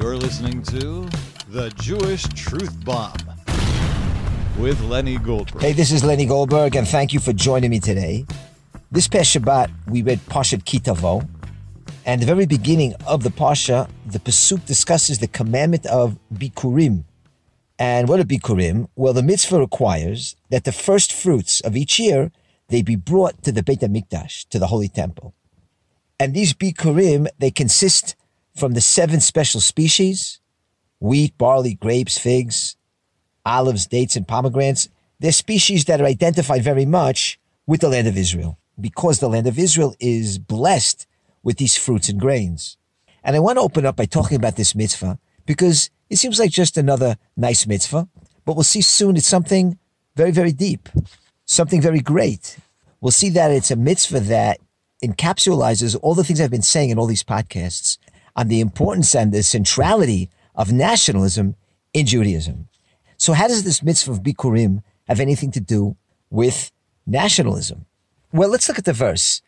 You're listening to The Jewish Truth Bomb with Lenny Goldberg. Hey, this is Lenny Goldberg, and thank you for joining me today. This past Shabbat, we read Parshat Ki Tavo, and the very beginning of the Parsha, the Pasuk discusses the commandment of Bikurim. And what are Bikurim? Well, the mitzvah requires that the first fruits of each year, they be brought to the Beit HaMikdash, to the Holy Temple. And these Bikurim, they consist from the seven special species, wheat, barley, grapes, figs, olives, dates, and pomegranates. They're species that are identified very much with the land of Israel because the land of Israel is blessed with these fruits and grains. And I want to open up by talking about this mitzvah because it seems like just another nice mitzvah, but we'll see soon it's something very, very deep, something very great. We'll see that it's a mitzvah that encapsulizes all the things I've been saying in all these podcasts on the importance and the centrality of nationalism in Judaism. So how does this mitzvah of Bikurim have anything to do with nationalism? Well, let's look at the verse.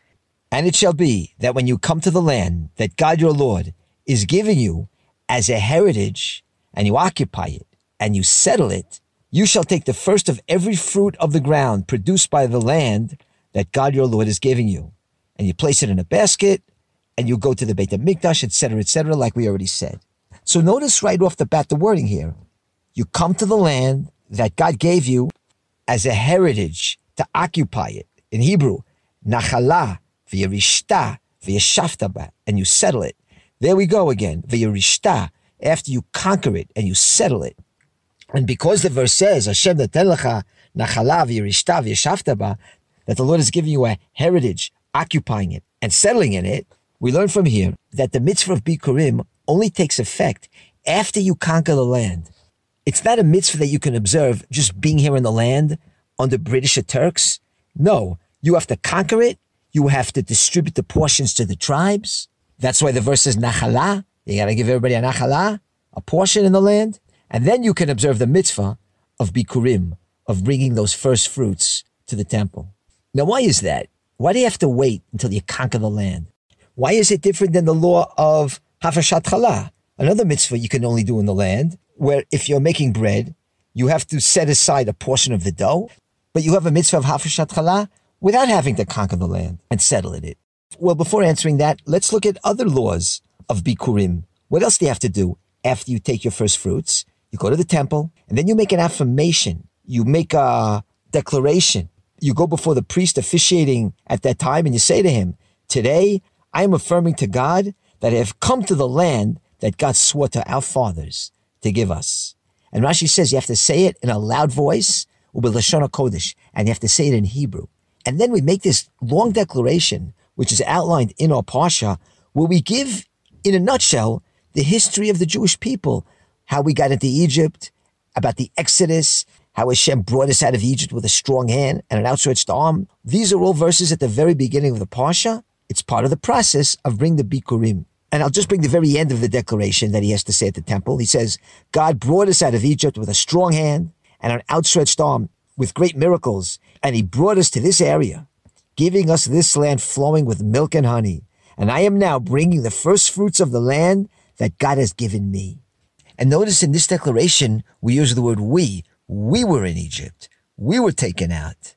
And it shall be that when you come to the land that God your Lord is giving you as a heritage and you occupy it and you settle it, you shall take the first of every fruit of the ground produced by the land that God your Lord is giving you. And you place it in a basket and you go to the Beit HaMikdash, etc., etc., like we already said. So notice right off the bat the wording here. You come to the land that God gave you as a heritage to occupy it. In Hebrew, nachala, v'yerishta, v'yeshavta and you settle it. There we go again, v'yerishta, after you conquer it and you settle it. And because the verse says, Hashem nachala, v'yerishta, v'yeshavta that the Lord is giving you a heritage, occupying it and settling in it, we learn from here that the mitzvah of Bikurim only takes effect after you conquer the land. It's not a mitzvah that you can observe just being here in the land under British or Turks. No, you have to conquer it. You have to distribute the portions to the tribes. That's why the verse says nachala. You got to give everybody a nachala, a portion in the land. And then you can observe the mitzvah of Bikurim, of bringing those first fruits to the temple. Now, why is that? Why do you have to wait until you conquer the land? Why is it different than the law of Hafrashat Chala? Another mitzvah you can only do in the land, where if you're making bread, you have to set aside a portion of the dough, but you have a mitzvah of Hafrashat Chala without having to conquer the land and settle in it. Well, before answering that, let's look at other laws of Bikurim. What else do you have to do after you take your first fruits? You go to the temple and then you make an affirmation. You make a declaration. You go before the priest officiating at that time and you say to him, Today I am affirming to God that I have come to the land that God swore to our fathers to give us. And Rashi says you have to say it in a loud voice, with Lashon Kodesh, and you have to say it in Hebrew. And then we make this long declaration, which is outlined in our Parsha, where we give, in a nutshell, the history of the Jewish people, how we got into Egypt, about the Exodus, how Hashem brought us out of Egypt with a strong hand and an outstretched arm. These are all verses at the very beginning of the Parsha, it's part of the process of bringing the Bikurim. And I'll just bring the very end of the declaration that he has to say at the temple. He says, God brought us out of Egypt with a strong hand and an outstretched arm with great miracles. And he brought us to this area, giving us this land flowing with milk and honey. And I am now bringing the first fruits of the land that God has given me. And notice in this declaration, we use the word we. We were in Egypt. We were taken out.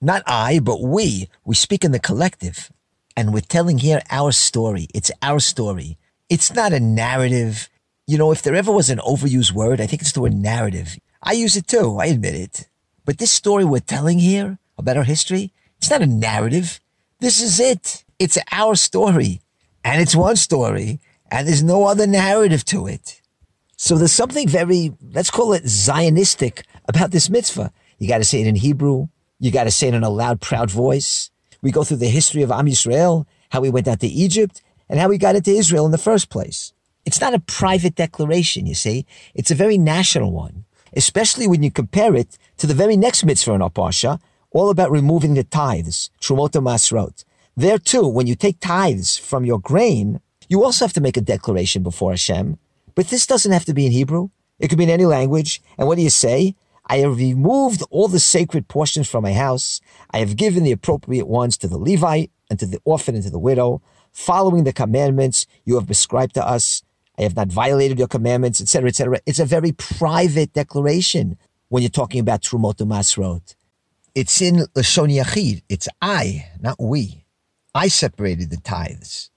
Not I, but we. We speak in the collective. And we're telling here our story. It's our story. It's not a narrative. You know, if there ever was an overused word, I think it's the word narrative. I use it too. I admit it. But this story we're telling here about our history, it's not a narrative. This is it. It's our story. And it's one story. And there's no other narrative to it. So there's something very, let's call it Zionistic about this mitzvah. You got to say it in Hebrew. You got to say it in a loud, proud voice. We go through the history of Am Yisrael, how we went out to Egypt, and how we got into Israel in the first place. It's not a private declaration, you see. It's a very national one, especially when you compare it to the very next mitzvah in our Parsha, all about removing the tithes, Trumot Masrot. There too, when you take tithes from your grain, you also have to make a declaration before Hashem. But this doesn't have to be in Hebrew. It could be in any language. And what do you say? I have removed all the sacred portions from my house. I have given the appropriate ones to the Levite and to the orphan and to the widow, following the commandments you have prescribed to us. I have not violated your commandments, etc., etc. It's a very private declaration when you're talking about Trumot Masrot. It's in Lashon Yachid. It's I, not we. I separated the tithes.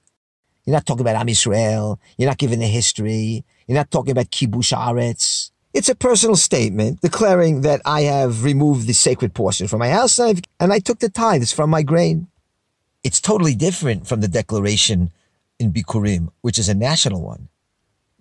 You're not talking about Am Yisrael. You're not giving the history. You're not talking about Kibush Aretz. It's a personal statement declaring that I have removed the sacred portion from my house and, and I took the tithes from my grain. It's totally different from the declaration in Bikurim, which is a national one.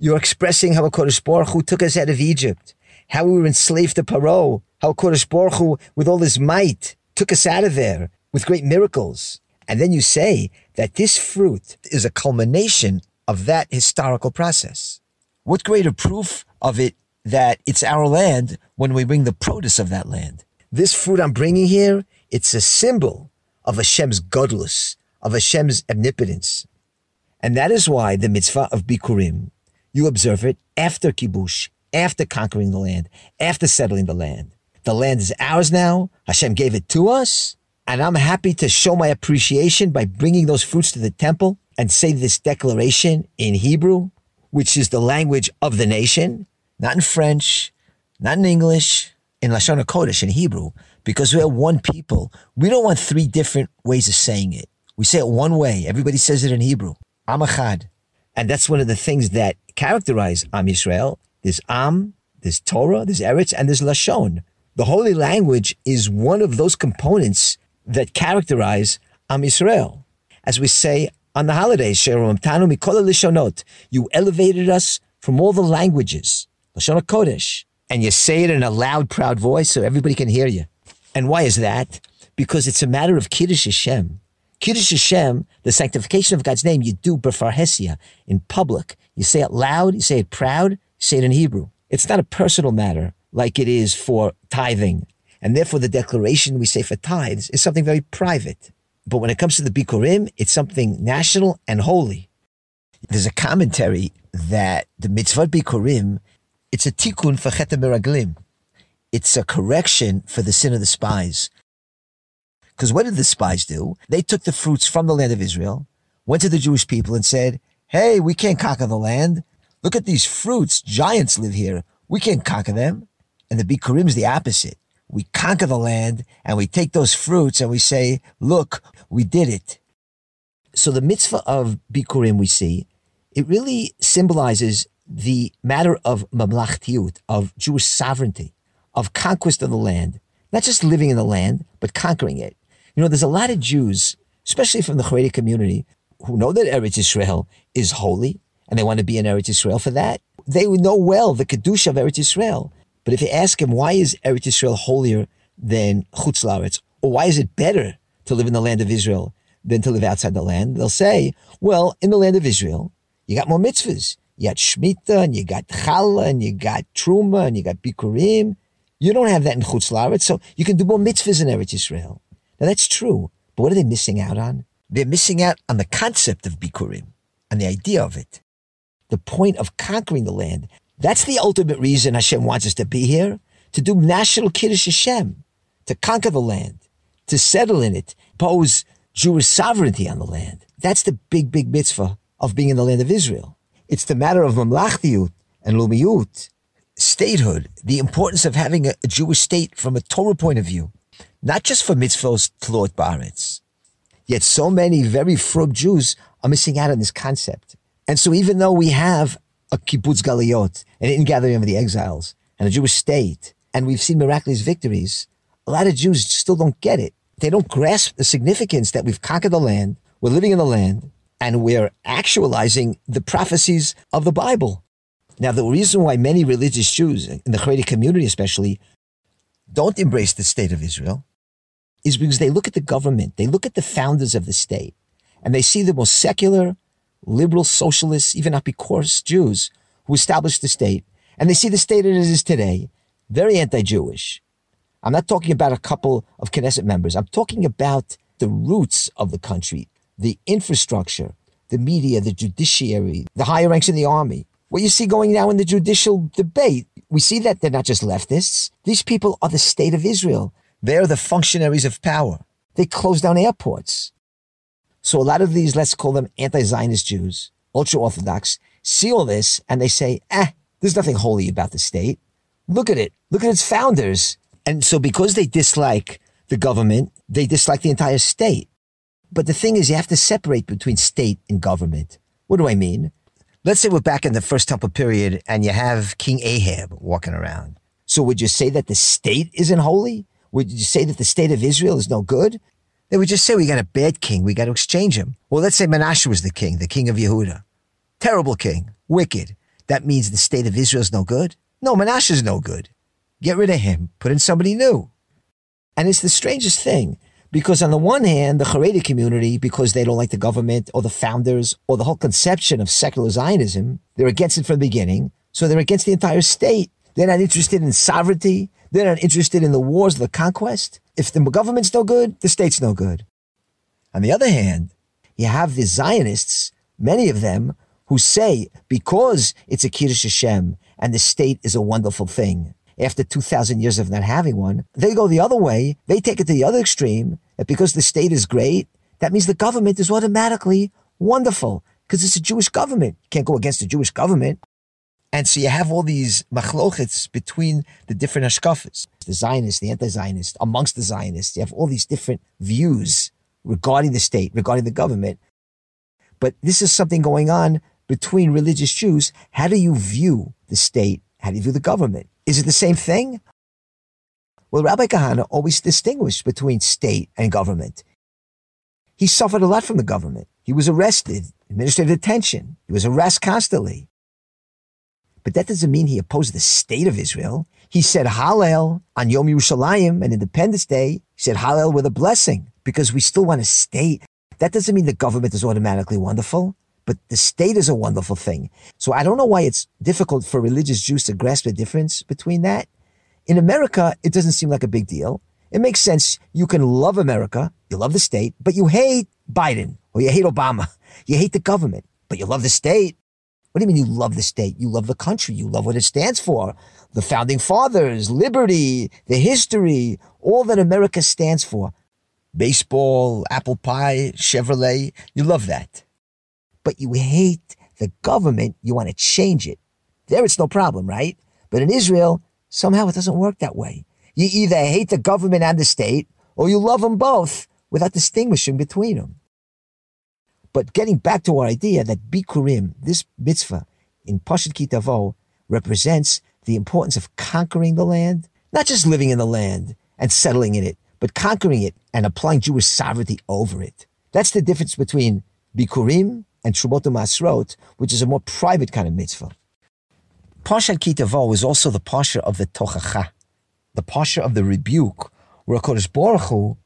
You're expressing how Kadosh Baruch Hu took us out of Egypt, how we were enslaved to Paro, how Kadosh Baruch Hu, with all his might, took us out of there with great miracles. And then you say that this fruit is a culmination of that historical process. What greater proof of it that it's our land when we bring the produce of that land? This fruit I'm bringing here, it's a symbol of Hashem's gadlus, of Hashem's omnipotence. And that is why the mitzvah of Bikurim, you observe it after Kibush, after conquering the land, after settling the land. The land is ours now. Hashem gave it to us. And I'm happy to show my appreciation by bringing those fruits to the temple and say this declaration in Hebrew, which is the language of the nation, not in French, not in English, in Lashon HaKodesh, in Hebrew, because we're one people. We don't want three different ways of saying it. We say it one way. Everybody says it in Hebrew. Am. And that's one of the things that characterize Am Yisrael. There's Am, there's Torah, there's Eretz, and there's Lashon. The holy language is one of those components that characterize Am Yisrael. As we say on the holidays, Tanu Mikola Lishonot, you elevated us from all the languages, Lashon Kodesh, and you say it in a loud, proud voice so everybody can hear you. And why is that? Because it's a matter of Kiddush Hashem. Kiddush Hashem, the sanctification of God's name, you do Befarhesia in public. You say it loud, you say it proud, you say it in Hebrew. It's not a personal matter like it is for tithing and therefore, the declaration we say for tithes is something very private. But when it comes to the Bikurim, it's something national and holy. There's a commentary that the mitzvah Bikurim, it's a tikkun for Chet Meraglim. It's a correction for the sin of the spies. Because what did the spies do? They took the fruits from the land of Israel, went to the Jewish people and said, Hey, we can't conquer the land. Look at these fruits. Giants live here. We can't conquer them. And the Bikurim is the opposite we conquer the land and we take those fruits and we say, look, we did it. So the mitzvah of Bikurim we see, it really symbolizes the matter of mamlachtiut, of Jewish sovereignty, of conquest of the land, not just living in the land, but conquering it. You know, there's a lot of Jews, especially from the Haredi community, who know that Eretz Israel is holy and they want to be in Eretz Israel for that. They know well the Kedusha of Eretz Israel. But if you ask him, why is Eretz Israel holier than Chutz Laretz? Or why is it better to live in the land of Israel than to live outside the land? They'll say, well, in the land of Israel, you got more mitzvahs. You got Shemitah, and you got Challah, and you got Truma, and you got Bikurim. You don't have that in Chutz so you can do more mitzvahs in Eretz Israel. Now that's true, but what are they missing out on? They're missing out on the concept of Bikurim, and the idea of it. The point of conquering the land, that's the ultimate reason Hashem wants us to be here, to do national Kiddush Hashem, to conquer the land, to settle in it, pose Jewish sovereignty on the land. That's the big, big mitzvah of being in the land of Israel. It's the matter of mamlachtiut and lumiyut, statehood, the importance of having a, a, Jewish state from a Torah point of view, not just for mitzvahs tlot baritz. Yet so many very frum Jews are missing out on this concept. And so even though we have a kibbutz galiyot, an ingathering of the exiles, and a Jewish state, and we've seen miraculous victories, a lot of Jews still don't get it. They don't grasp the significance that we've conquered the land, we're living in the land, and we're actualizing the prophecies of the Bible. Now, the reason why many religious Jews, in the Haredi community especially, don't embrace the state of Israel is because they look at the government, they look at the founders of the state, and they see the most secular, liberal socialists, even Apicurus Jews who established the state, and they see the state as it is today, very anti-Jewish. I'm not talking about a couple of Knesset members. I'm talking about the roots of the country, the infrastructure, the media, the judiciary, the higher ranks in the army. What you see going now in the judicial debate, we see that they're not just leftists. These people are the state of Israel. They're the functionaries of power. They close down airports. So a lot of these, let's call them anti-Zionist Jews, ultra-Orthodox, see all this and they say, eh, there's nothing holy about the state. Look at it. Look at its founders. And so because they dislike the government, they dislike the entire state. But the thing is, you have to separate between state and government. What do I mean? Let's say we're back in the first temple period and you have King Ahab walking around. So would you say that the state isn't holy? Would you say that the state of Israel is no good? They would just say we got a bad king. We got to exchange him. Well, let's say Menashe was the king, the king of Yehuda. Terrible king, wicked. That means the state of Israel is no good? No, Menashe is no good. Get rid of him. Put in somebody new. And it's the strangest thing because on the one hand, the Haredi community, because they don't like the government or the founders or the whole conception of secular Zionism, they're against it from the beginning. So they're against the entire state. They're not interested in sovereignty. They're not interested in the wars, the conquest. If the government's no good, the state's no good. On the other hand, you have the Zionists, many of them, who say because it's a Kiddush Hashem and the state is a wonderful thing, after 2,000 years of not having one, they go the other way. They take it to the other extreme that because the state is great, that means the government is automatically wonderful because it's a Jewish government. You can't go against the Jewish government. And so you have all these machlochets between the different hashkafas, the Zionists, the anti-Zionists, amongst the Zionists. You have all these different views regarding the state, regarding the government. But this is something going on between religious Jews. How do you view the state? How do you view the government? Is it the same thing? Well, Rabbi Kahane always distinguished between state and government. He suffered a lot from the government. He was arrested, administrative detention. He was harassed constantly. But that doesn't mean he opposed the state of Israel. He said Hallel on Yom Yerushalayim and Independence Day. He said Hallel with a blessing because we still want a state. That doesn't mean the government is automatically wonderful but the state is a wonderful thing. So I don't know why it's difficult for religious Jews to grasp the difference between that. In America, it doesn't seem like a big deal. It makes sense. You can love America, you love the state, but you hate Biden or you hate Obama. You hate the government, but you love the state. What do you mean you love the state? You love the country. You love what it stands for. The founding fathers, liberty, the history, all that America stands for. Baseball, apple pie, Chevrolet. You love that but you hate the government, you want to change it. There it's no problem, right? But in Israel, somehow it doesn't work that way. You either hate the government and the state, or you love them both without distinguishing between them. But getting back to our idea that Bikurim, this mitzvah in Pashat Kitavo, represents the importance of conquering the land, not just living in the land and settling in it, but conquering it and applying Jewish sovereignty over it. That's the difference between Bikurim and Trumot Masrot, which is a more private kind of mitzvah. Pasha Kitavo is also the Pasha of the Tochacha, the Pasha of the rebuke, where Kadosh Baruch Hu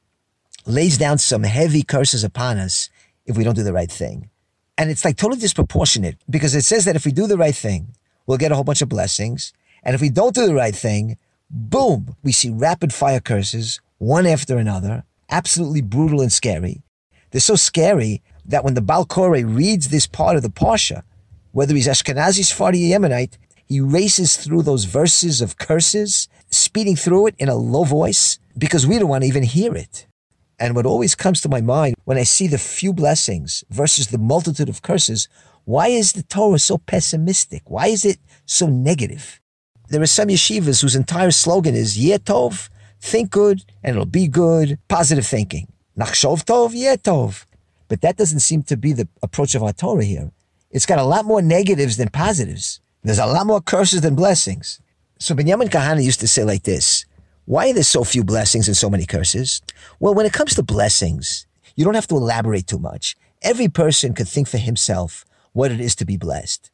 lays down some heavy curses upon us if we don't do the right thing. And it's like totally disproportionate because it says that if we do the right thing, we'll get a whole bunch of blessings. And if we don't do the right thing, boom, we see rapid fire curses, one after another, absolutely brutal and scary. They're so scary that when the Baal Koreh reads this part of the Pasha, whether he's Ashkenazi, Sephardi, Yemenite, he races through those verses of curses, speeding through it in a low voice, because we don't want to even hear it. And what always comes to my mind when I see the few blessings versus the multitude of curses, why is the Torah so pessimistic? Why is it so negative? There are some yeshivas whose entire slogan is Yetov, think good and it'll be good, positive thinking. Nachshov tov, Yetov. But that doesn't seem to be the approach of our Torah here. It's got a lot more negatives than positives. There's a lot more curses than blessings. So Benjamin Kahane used to say like this, why are there so few blessings and so many curses? Well, when it comes to blessings, you don't have to elaborate too much. Every person could think for himself what it is to be blessed.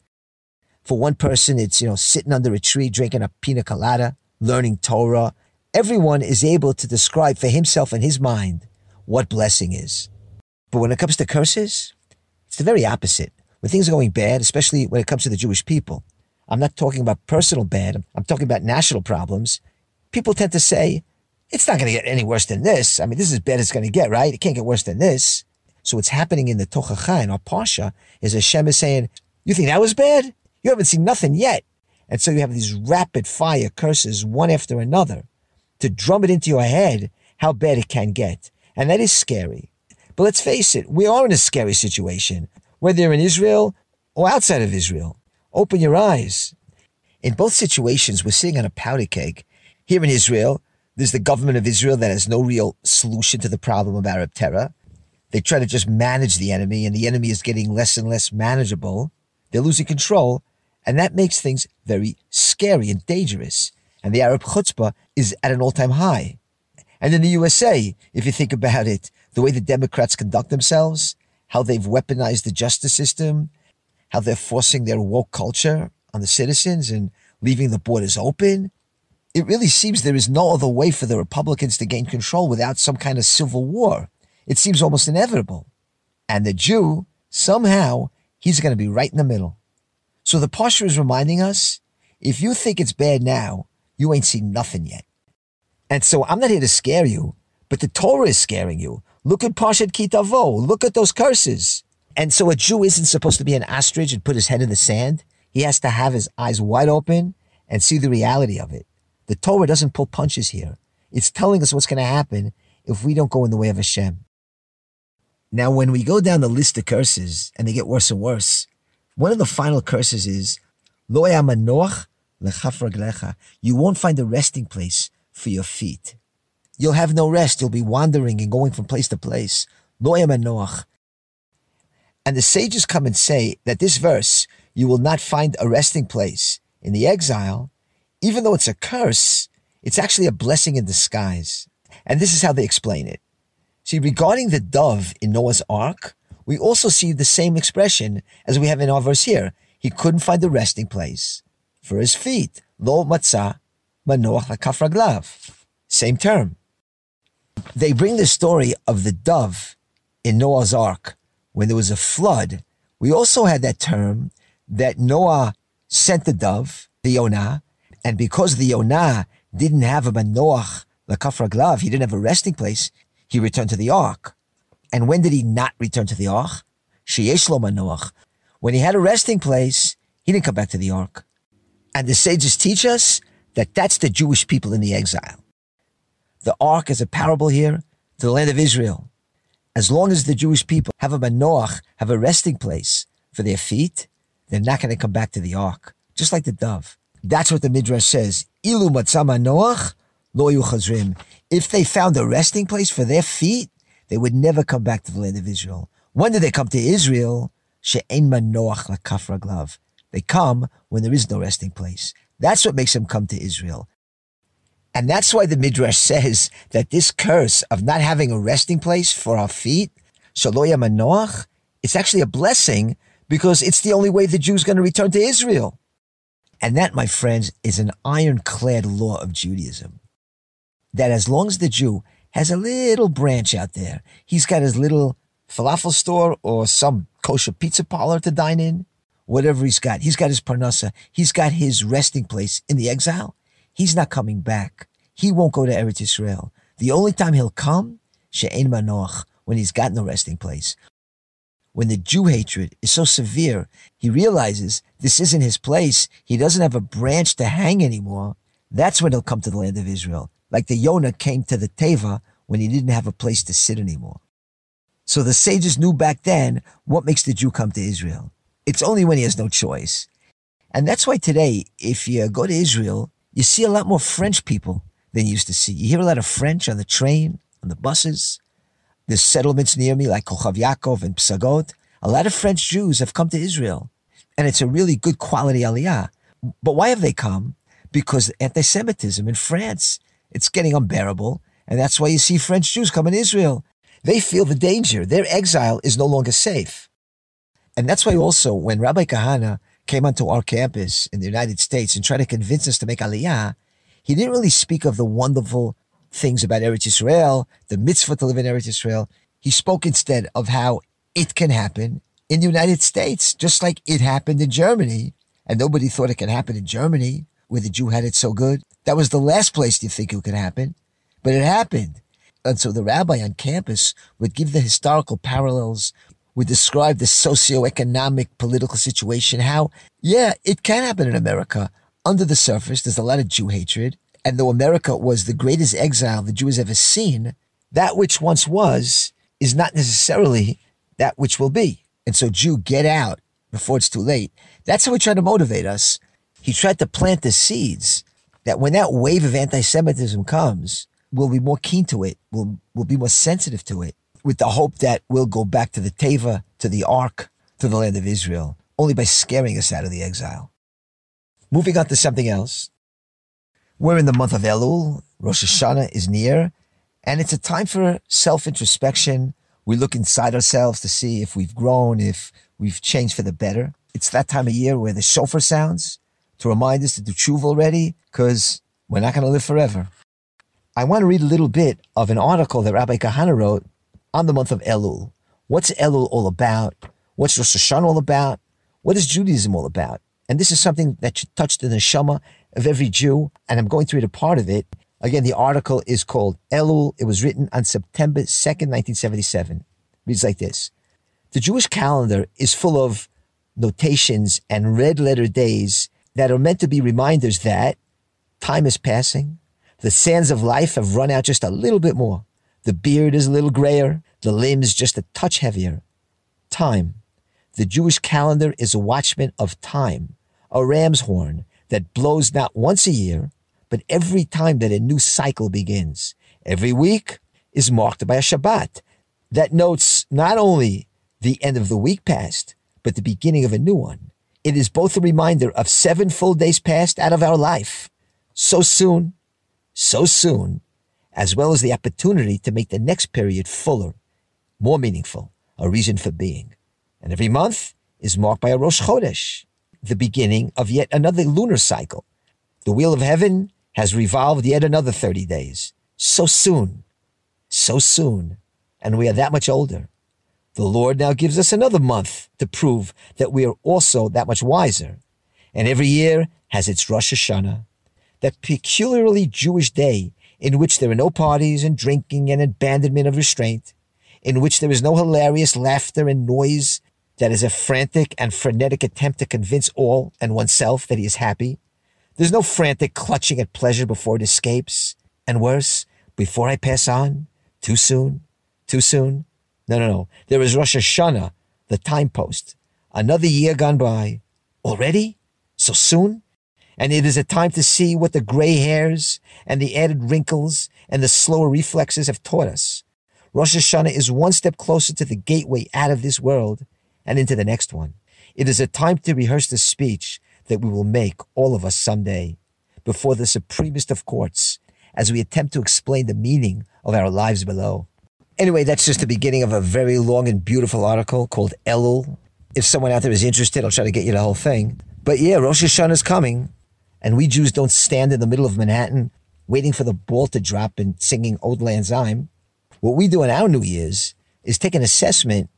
For one person, it's, you know, sitting under a tree, drinking a pina colada, learning Torah. Everyone is able to describe for himself in his mind what blessing is. But when it comes to curses, it's the very opposite. When things are going bad, especially when it comes to the Jewish people, I'm not talking about personal bad, I'm talking about national problems. People tend to say, it's not going to get any worse than this. I mean, this is bad as it's going to get, right? It can't get worse than this. So what's happening in the Tochacha, in our Pasha, is Hashem is saying, you think that was bad? You haven't seen nothing yet. And so you have these rapid fire curses, one after another, to drum it into your head how bad it can get. And that is scary. But let's face it, we are in a scary situation. Whether you're in Israel or outside of Israel. Open your eyes. In both situations, we're sitting on a powder keg. Here in Israel, there's the government of Israel that has no real solution to the problem of Arab terror. They try to just manage the enemy, and the enemy is getting less and less manageable. They're losing control, and that makes things very scary and dangerous. And the Arab chutzpah is at an all time high. And in the USA, if you think about it, the way the Democrats conduct themselves, how they've weaponized the justice system, how they're forcing their woke culture on the citizens and leaving the borders open. It really seems there is no other way for the Republicans to gain control without some kind of civil war. It seems almost inevitable. And the Jew, somehow, he's going to be right in the middle. So the Parsha is reminding us if you think it's bad now, you ain't seen nothing yet. And so I'm not here to scare you, but the Torah is scaring you. Look at Parshat Kitavo. Look at those curses. And so a Jew isn't supposed to be an ostrich and put his head in the sand. He has to have his eyes wide open and see the reality of it. The Torah doesn't pull punches here. It's telling us what's going to happen if we don't go in the way of Hashem. Now, when we go down the list of curses and they get worse and worse, one of the final curses is Lo manoach You won't find a resting place for your feet. You'll have no rest. You'll be wandering and going from place to place. Lo manoach. And the sages come and say that this verse, you will not find a resting place in the exile, even though it's a curse, it's actually a blessing in disguise. And this is how they explain it. See, regarding the dove in Noah's ark, we also see the same expression as we have in our verse here. He couldn't find a resting place for his feet. Lo matzah manoach lakafraglav. Same term. They bring the story of the dove in Noah's ark when there was a flood. We also had that term that Noah sent the dove, the Yonah, and because the Yonah didn't have a manoach lakafraglav, he didn't have a resting place, he returned to the ark. And when did he not return to the ark? Sheyeshlo manoach. When he had a resting place, he didn't come back to the ark. And the sages teach us that that's the Jewish people in the exile. The ark is a parable here to the land of Israel. As long as the Jewish people have a manoach, have a resting place for their feet, they're not going to come back to the ark, just like the dove. That's what the Midrash says. Ilu matzama lo chazrim. If they found a resting place for their feet, they would never come back to the land of Israel. When did they come to Israel? She'en manoach lakaf. They come when there is no resting place. That's what makes them come to Israel. And that's why the Midrash says that this curse of not having a resting place for our feet, shaloya manoach, it's actually a blessing because it's the only way the Jew's going to return to Israel. And that, my friends, is an ironclad law of Judaism. That as long as the Jew has a little branch out there. He's got his little falafel store or some kosher pizza parlor to dine in. Whatever he's got. He's got his parnasa. He's got his resting place in the exile. He's not coming back. He won't go to Eretz Israel. The only time he'll come, she'en manoach, when he's got no resting place. When the Jew hatred is so severe, he realizes this isn't his place. He doesn't have a branch to hang anymore. That's when he'll come to the land of Israel like the Yonah came to the Teva when he didn't have a place to sit anymore. So the sages knew back then what makes the Jew come to Israel. It's only when he has no choice. And that's why today, if you go to Israel, you see a lot more French people than you used to see. You hear a lot of French on the train, on the buses. There's settlements near me like Kochav Yaakov and Psagot. A lot of French Jews have come to Israel. And it's a really good quality aliyah. But why have they come? Because anti-Semitism in France it's getting unbearable. And that's why you see French Jews come in Israel. They feel the danger. Their exile is no longer safe. And that's why also when Rabbi Kahane came onto our campus in the United States and tried to convince us to make Aliyah, he didn't really speak of the wonderful things about Eretz Israel, the mitzvah to live in Eretz Israel. He spoke instead of how it can happen in the United States, just like it happened in Germany. And nobody thought it could happen in Germany where the Jew had it so good. That was the last place you think it could happen, but it happened. And so the rabbi on campus would give the historical parallels, would describe the socioeconomic political situation, how, yeah, it can happen in America. Under the surface, there's a lot of Jew hatred. And though America was the greatest exile the Jew has ever seen, that which once was is not necessarily that which will be. And so, Jew, get out. before it's too late. That's how he tried to motivate us. He tried to plant the seeds that when that wave of anti-Semitism comes, we'll be more keen to it. We'll, we'll be more sensitive to it with the hope that we'll go back to the Teva, to the Ark, to the land of Israel, only by scaring us out of the exile. Moving on to something else. We're in the month of Elul. Rosh Hashanah is near, and it's a time for self-introspection. We look inside ourselves to see if we've grown, if we've changed for the better. It's that time of year where the shofar sounds to remind us to do tshuva already, because we're not going to live forever. I want to read a little bit of an article that Rabbi Kahane wrote on the month of Elul. What's Elul all about? What's Rosh Hashanah all about? What is Judaism all about? And this is something that you touched in the neshama of every Jew, and I'm going to read a part of it. Again, the article is called Elul. It was written on September 2nd, 1977. It reads like this. The Jewish calendar is full of notations and red letter days that are meant to be reminders that time is passing. The sands of life have run out just a little bit more. The beard is a little grayer, the limbs just a touch heavier. Time. The Jewish calendar is a watchman of time, a ram's horn that blows not once a year, but every time that a new cycle begins. Every week is marked by a Shabbat that notes not only the end of the week past, but the beginning of a new one. It is both a reminder of seven full days past out of our life, so soon, so soon, as well as the opportunity to make the next period fuller, more meaningful, a reason for being. And every month is marked by a Rosh Chodesh, the beginning of yet another lunar cycle. The wheel of heaven has revolved yet another 30 days. So soon, so soon, and we are that much older. The Lord now gives us another month to prove that we are also that much wiser. And every year has its Rosh Hashanah, that peculiarly Jewish day in which there are no parties and drinking and abandonment of restraint, in which there is no hilarious laughter and noise that is a frantic and frenetic attempt to convince all and oneself that he is happy. There's no frantic clutching at pleasure before it escapes. And worse, before I pass on, too soon, too soon, no, no, no. There is Rosh Hashanah, the time post. Another year gone by. Already? So soon? And it is a time to see what the gray hairs and the added wrinkles and the slower reflexes have taught us. Rosh Hashanah is one step closer to the gateway out of this world and into the next one. It is a time to rehearse the speech that we will make, all of us someday, before the supremest of courts, as we attempt to explain the meaning of our lives below. Anyway, that's just the beginning of a very long and beautiful article called Elul. If someone out there is interested, I'll try to get you the whole thing. But yeah, Rosh Hashanah is coming, and we Jews don't stand in the middle of Manhattan waiting for the ball to drop and singing Auld Lang Syne. What we do on our New Year's is take an assessment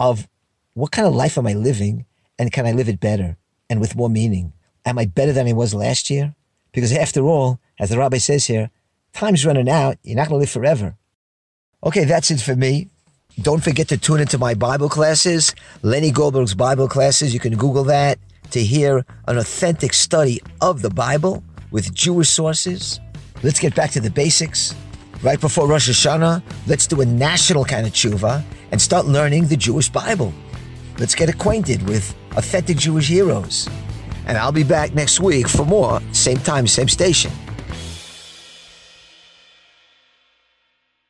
of what kind of life am I living and can I live it better and with more meaning? Am I better than I was last year? Because after all, as the rabbi says here, time's running out. You're not going to live forever. Okay, that's it for me. Don't forget to tune into my Bible classes, Lenny Goldberg's Bible classes. You can Google that to hear an authentic study of the Bible with Jewish sources. Let's get back to the basics. Right before Rosh Hashanah, let's do a national kind of tshuva and start learning the Jewish Bible. Let's get acquainted with authentic Jewish heroes. And I'll be back next week for more, same time, same station.